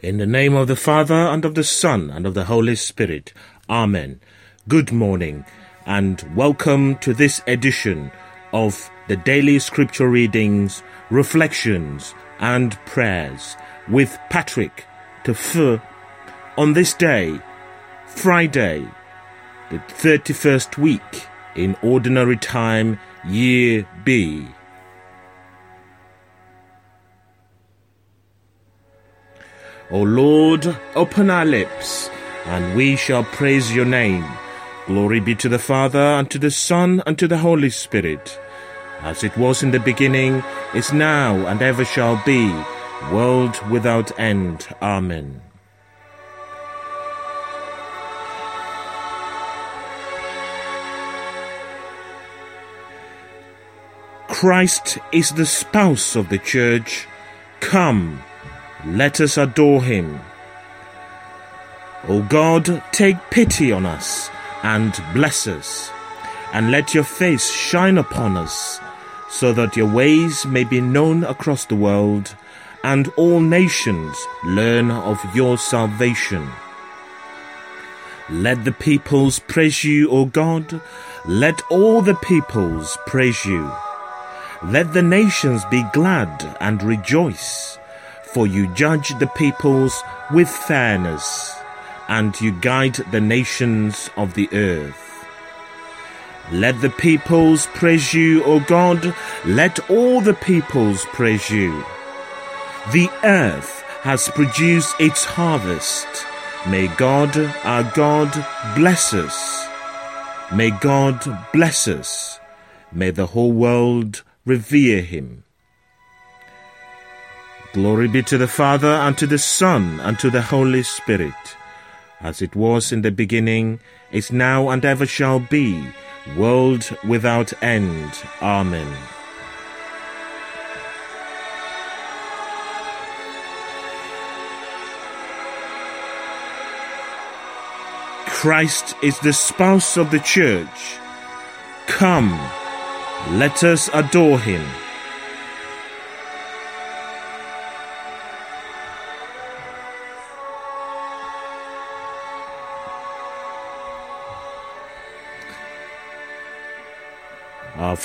In the name of the Father, and of the Son, and of the Holy Spirit. Amen. Good morning, and welcome to this edition of the daily scripture readings, reflections, and prayers with Patrick Tefu on this day, Friday, the 31st week in Ordinary Time, Year B. O Lord, open our lips, and we shall praise your name. Glory be to the Father, and to the Son, and to the Holy Spirit, as it was in the beginning, is now, and ever shall be, world without end. Amen. Christ is the spouse of the church. Come, let us adore him. O God, take pity on us and bless us, and let your face shine upon us, so that your ways may be known across the world, and all nations learn of your salvation. Let the peoples praise you, O God. Let all the peoples praise you. Let the nations be glad and rejoice, for you judge the peoples with fairness, and you guide the nations of the earth. Let the peoples praise you, O God. Let all the peoples praise you. The earth has produced its harvest. May God, our God, bless us. May God bless us. May the whole world revere him. Glory be to the Father, and to the Son, and to the Holy Spirit, as it was in the beginning, is now, and ever shall be, world without end. Amen. Christ is the spouse of the church. Come, let us adore him.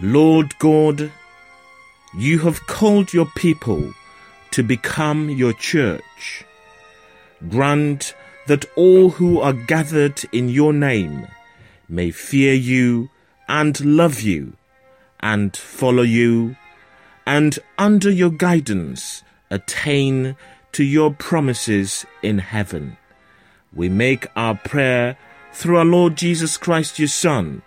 Lord God, you have called your people to become your church. Grant that all who are gathered in your name may fear you and love you and follow you, and under your guidance attain to your promises in heaven. We make our prayer through our Lord Jesus Christ, your Son,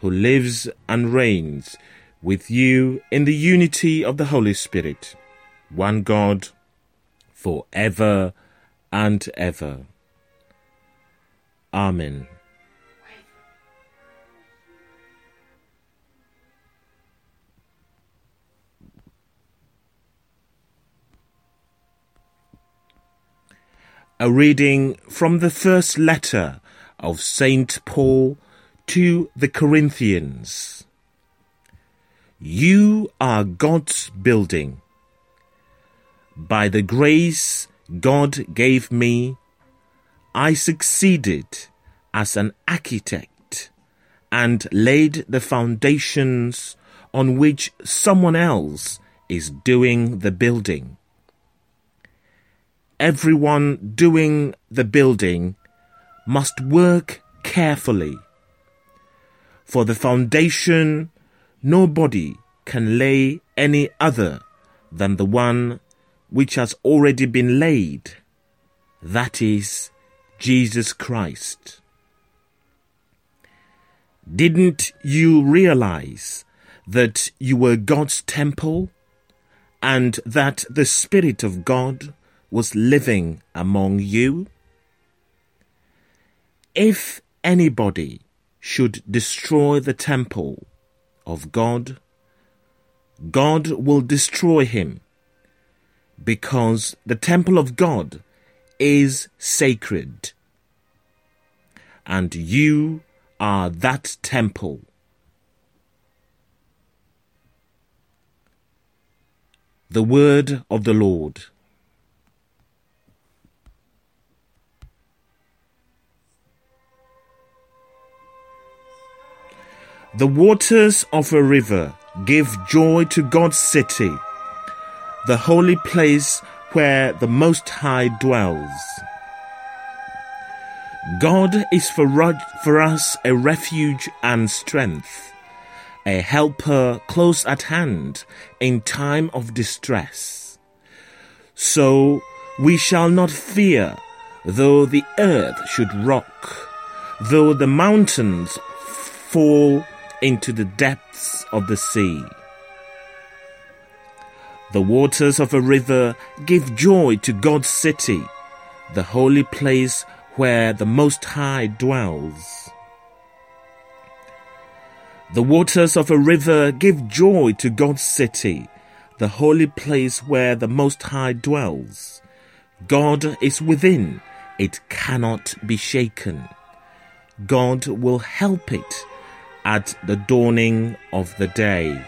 who lives and reigns with you in the unity of the Holy Spirit, one God, for ever and ever. Amen. A reading from the first letter of St. Paul to the Corinthians. You are God's building. By the grace God gave me, I succeeded as an architect and laid the foundations on which someone else is doing the building. Everyone doing the building must work carefully. For the foundation, nobody can lay any other than the one which has already been laid, that is, Jesus Christ. Didn't you realize that you were God's temple and that the Spirit of God was living among you? If anybody should destroy the temple of God, God will destroy him because the temple of God is sacred and you are that temple. The word of the Lord. The waters of a river give joy to God's city, the holy place where the Most High dwells. God is for, for us a refuge and strength, a helper close at hand in time of distress. So we shall not fear, though the earth should rock, though the mountains fall into the depths of the sea. The waters of a river give joy to God's city, the holy place where the Most High dwells. The waters of a river give joy to God's city, the holy place where the Most High dwells. God is within, it cannot be shaken. God will help it at the dawning of the day.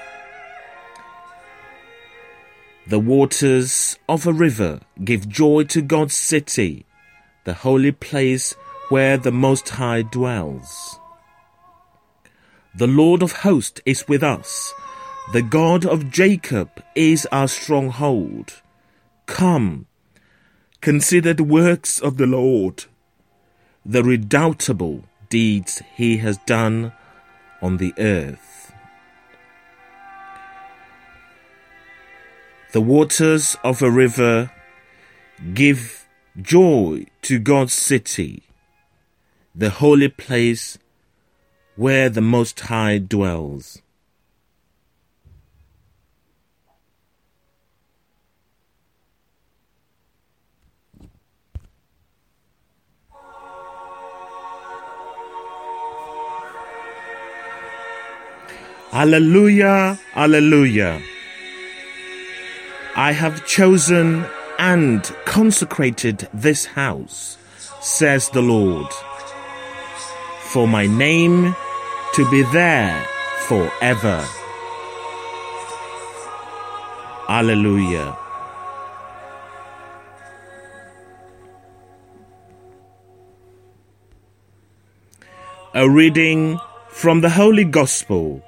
The waters of a river give joy to God's city, the holy place where the Most High dwells. The Lord of hosts is with us. The God of Jacob is our stronghold. Come, consider the works of the Lord, the redoubtable deeds he has done on the earth. The waters of a river give joy to God's city, the holy place where the Most High dwells. Alleluia, Alleluia. I have chosen and consecrated this house, says the Lord, for my name to be there forever. Alleluia. A reading from the Holy Gospel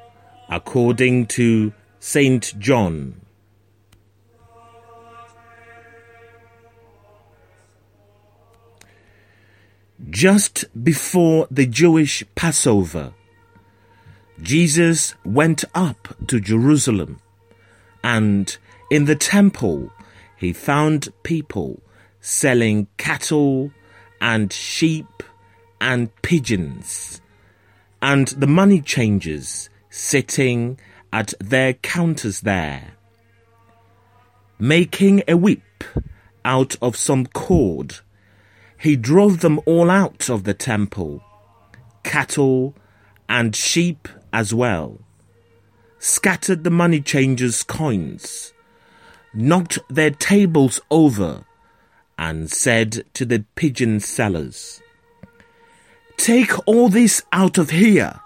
according to St. John. Just before the Jewish Passover, Jesus went up to Jerusalem, and in the temple he found people selling cattle and sheep and pigeons, and the money changers sitting at their counters there. Making a whip out of some cord he drove them all out of the temple, cattle and sheep as well, scattered the money changers' coins, knocked their tables over, and said to the pigeon sellers, Take all this out of here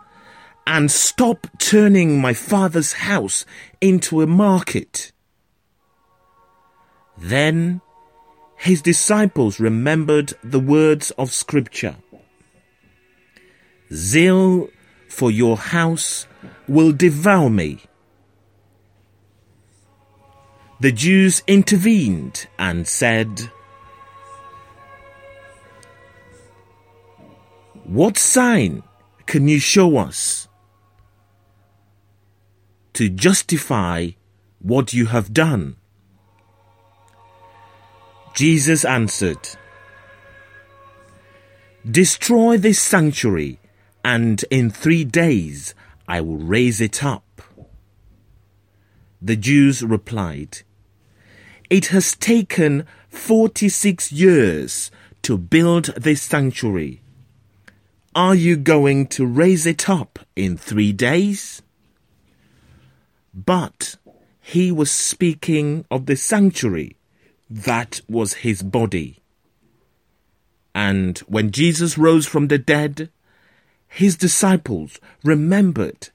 and stop turning my father's house into a market. Then his disciples remembered the words of Scripture Zeal for your house will devour me. The Jews intervened and said, What sign can you show us to justify what you have done? Jesus answered, Destroy this sanctuary, and in three days I will raise it up. The Jews replied, It has taken 46 years to build this sanctuary. Are you going to raise it up in three days? But he was speaking of the sanctuary that was his body. And when Jesus rose from the dead, his disciples remembered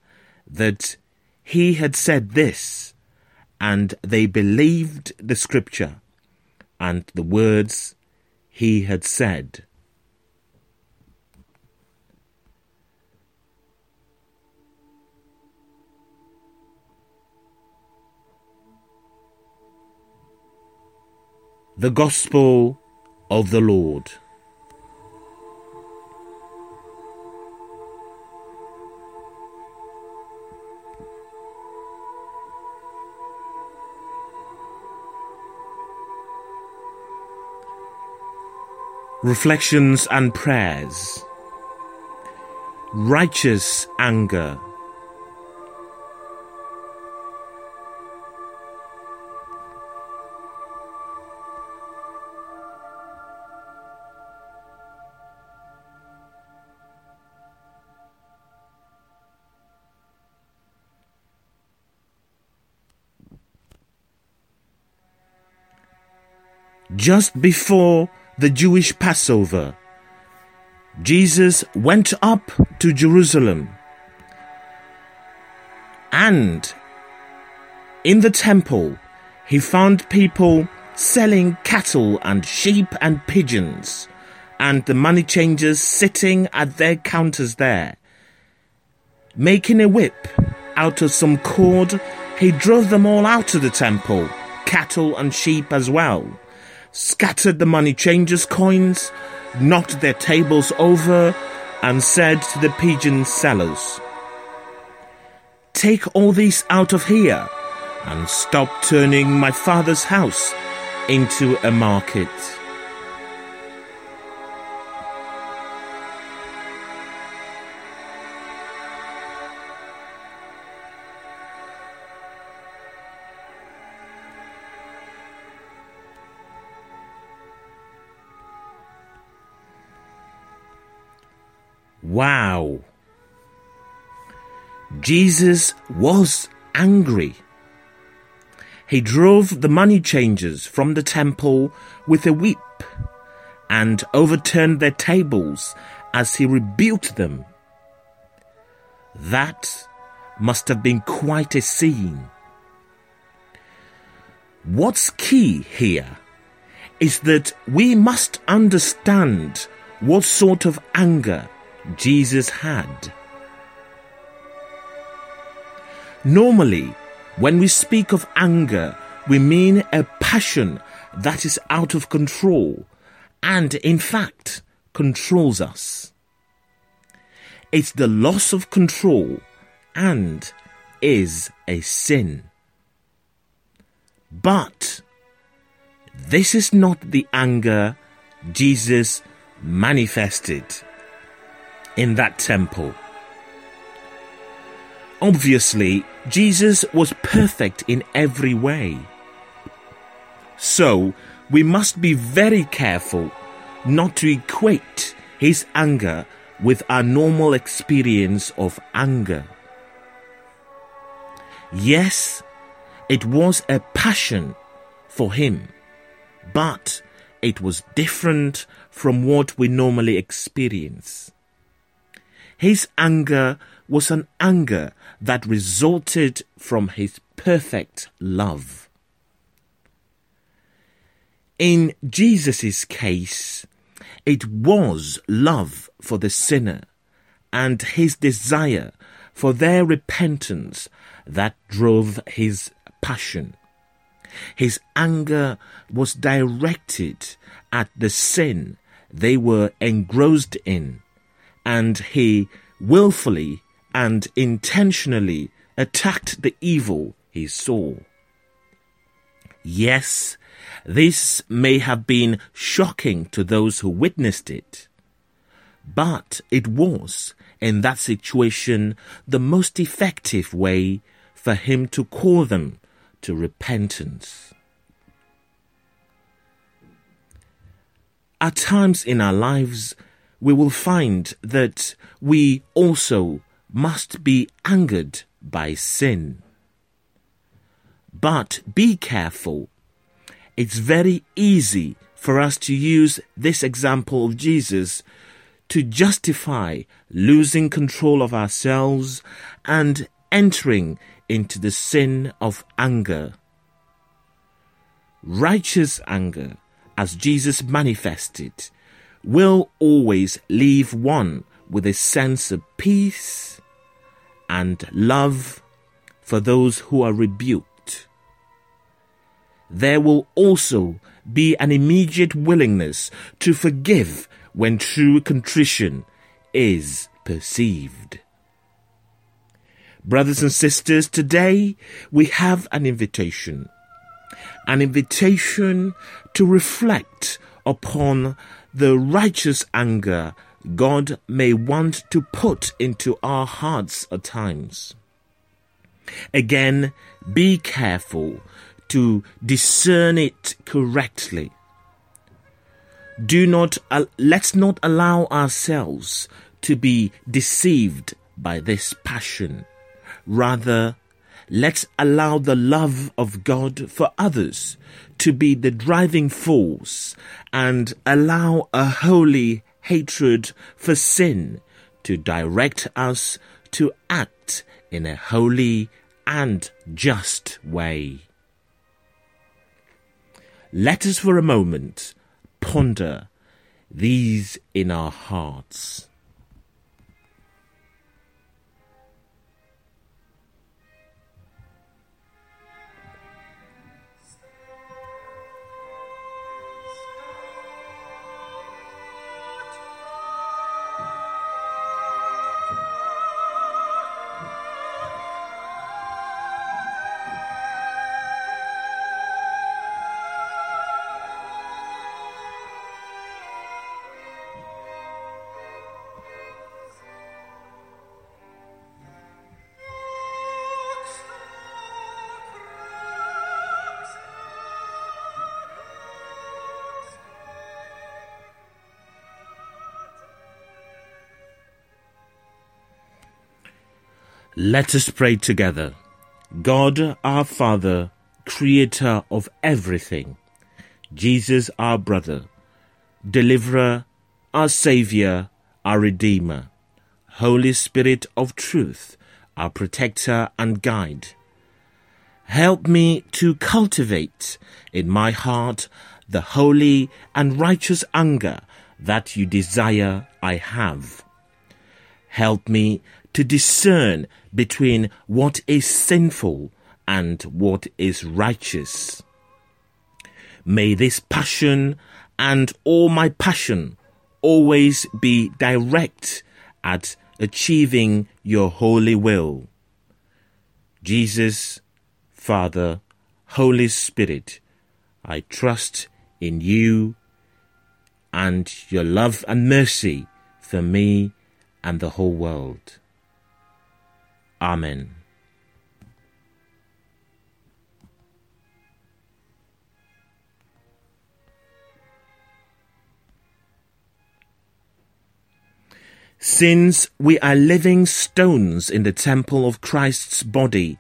that he had said this, and they believed the scripture and the words he had said. The Gospel of the Lord. Reflections and Prayers Righteous Anger Just before the Jewish Passover, Jesus went up to Jerusalem. And in the temple he found people selling cattle and sheep and pigeons and the money changers sitting at their counters there. Making a whip out of some cord, he drove them all out of the temple, cattle and sheep as well scattered the money changers' coins, knocked their tables over, and said to the pigeon sellers, Take all these out of here and stop turning my father's house into a market. Wow. Jesus was angry. He drove the money changers from the temple with a whip and overturned their tables as he rebuked them. That must have been quite a scene. What's key here is that we must understand what sort of anger Jesus had. Normally, when we speak of anger, we mean a passion that is out of control and, in fact, controls us. It's the loss of control and is a sin. But this is not the anger Jesus manifested in that temple. Obviously, Jesus was perfect in every way. So, we must be very careful not to equate his anger with our normal experience of anger. Yes, it was a passion for him, but it was different from what we normally experience. His anger was an anger that resulted from his perfect love. In Jesus' case, it was love for the sinner and his desire for their repentance that drove his passion. His anger was directed at the sin they were engrossed in and he willfully and intentionally attacked the evil he saw. Yes, this may have been shocking to those who witnessed it, but it was, in that situation, the most effective way for him to call them to repentance. at times in our lives, we will find that we also must be angered by sin. But be careful. It's very easy for us to use this example of Jesus to justify losing control of ourselves and entering into the sin of anger. Righteous anger, as Jesus manifested, will always leave one with a sense of peace and love for those who are rebuked. There will also be an immediate willingness to forgive when true contrition is perceived. Brothers and sisters, today we have an invitation. An invitation to reflect upon the righteous anger God may want to put into our hearts at times. Again, be careful to discern it correctly do not uh, let's not allow ourselves to be deceived by this passion rather let's allow the love of god for others to be the driving force and allow a holy hatred for sin to direct us to act in a holy and just way let us for a moment ponder these in our hearts. Let us pray together. God, our Father, creator of everything, Jesus, our brother, deliverer, our Saviour, our Redeemer, Holy Spirit of truth, our protector and guide. Help me to cultivate in my heart the holy and righteous anger that you desire I have. Help me to discern between what is sinful and what is righteous. May this passion and all my passion always be direct at achieving your holy will. Jesus, Father, Holy Spirit, I trust in you and your love and mercy for me and the whole world. Amen. Since we are living stones in the temple of Christ's body,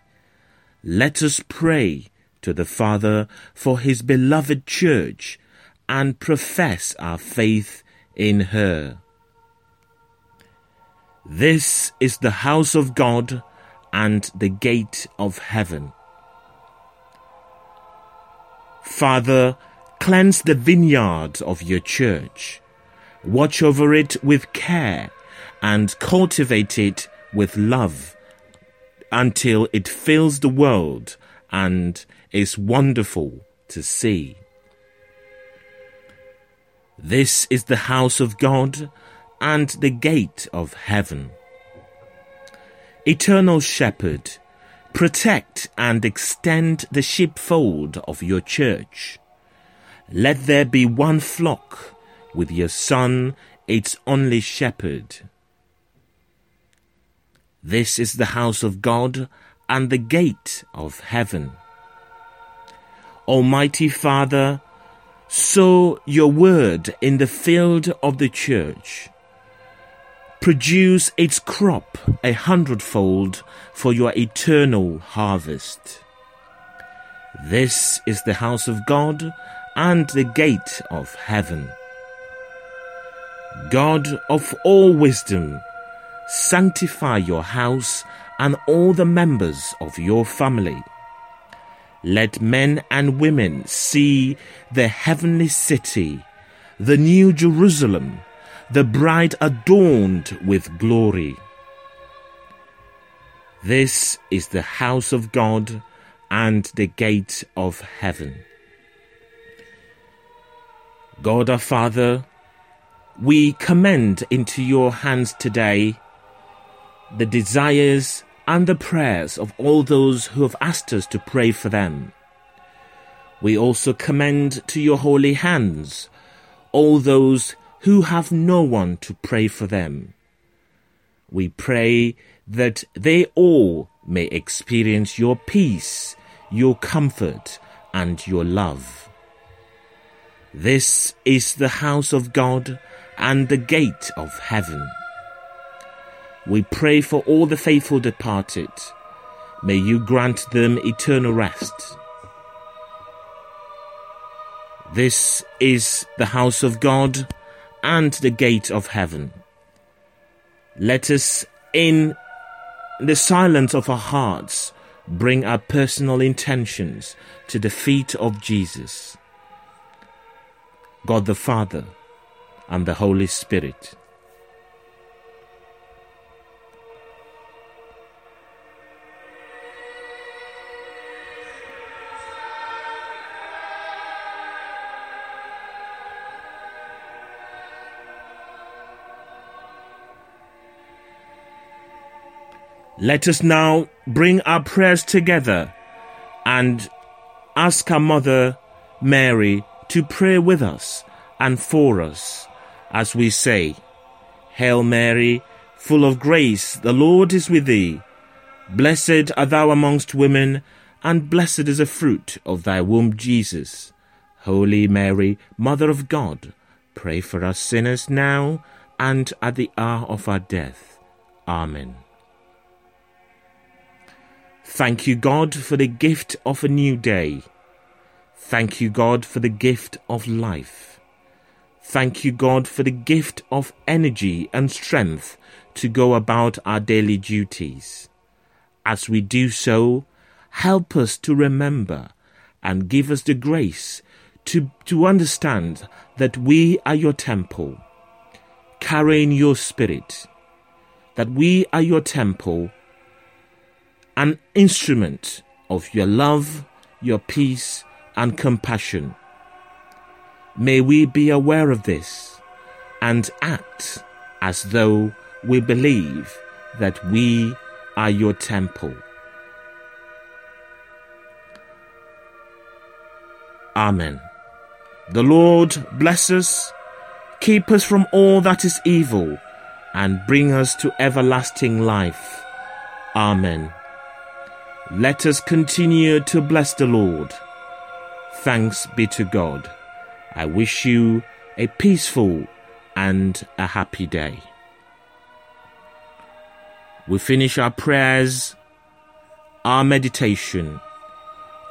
let us pray to the Father for his beloved church and profess our faith in her. This is the house of God and the gate of heaven. Father, cleanse the vineyard of your church. Watch over it with care and cultivate it with love until it fills the world and is wonderful to see. This is the house of God and the gate of heaven. Eternal Shepherd, protect and extend the sheepfold of your church. Let there be one flock with your Son, its only shepherd. This is the house of God and the gate of heaven. Almighty Father, sow your word in the field of the church. Produce its crop a hundredfold for your eternal harvest. This is the house of God and the gate of heaven. God of all wisdom, sanctify your house and all the members of your family. Let men and women see the heavenly city, the new Jerusalem, the bride adorned with glory. This is the house of God and the gate of heaven. God our Father, we commend into your hands today the desires and the prayers of all those who have asked us to pray for them. We also commend to your holy hands all those who have no one to pray for them. We pray that they all may experience your peace, your comfort, and your love. This is the house of God and the gate of heaven. We pray for all the faithful departed. May you grant them eternal rest. This is the house of God and the gate of heaven. Let us, in the silence of our hearts, bring our personal intentions to the feet of Jesus. God the Father, and the Holy Spirit. Let us now bring our prayers together and ask our Mother Mary to pray with us and for us as we say, Hail Mary, full of grace, the Lord is with thee. Blessed art thou amongst women, and blessed is the fruit of thy womb, Jesus. Holy Mary, Mother of God, pray for us sinners now and at the hour of our death. Amen. Thank you, God, for the gift of a new day. Thank you, God, for the gift of life. Thank you, God, for the gift of energy and strength to go about our daily duties. As we do so, help us to remember and give us the grace to, to understand that we are your temple, carrying your spirit, that we are your temple, an instrument of your love, your peace, and compassion. May we be aware of this and act as though we believe that we are your temple. Amen. The Lord bless us, keep us from all that is evil, and bring us to everlasting life. Amen. Let us continue to bless the Lord. Thanks be to God. I wish you a peaceful and a happy day. We finish our prayers, our meditation,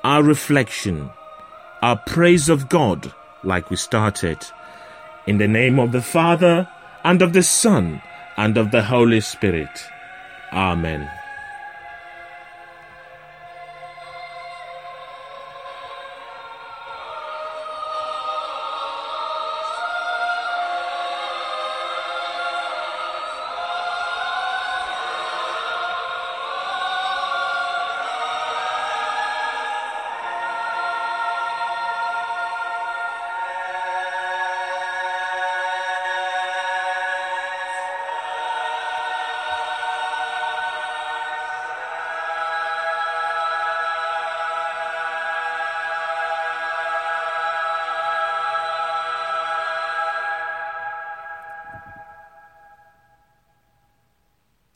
our reflection, our praise of God, like we started, in the name of the Father, and of the Son, and of the Holy Spirit. Amen.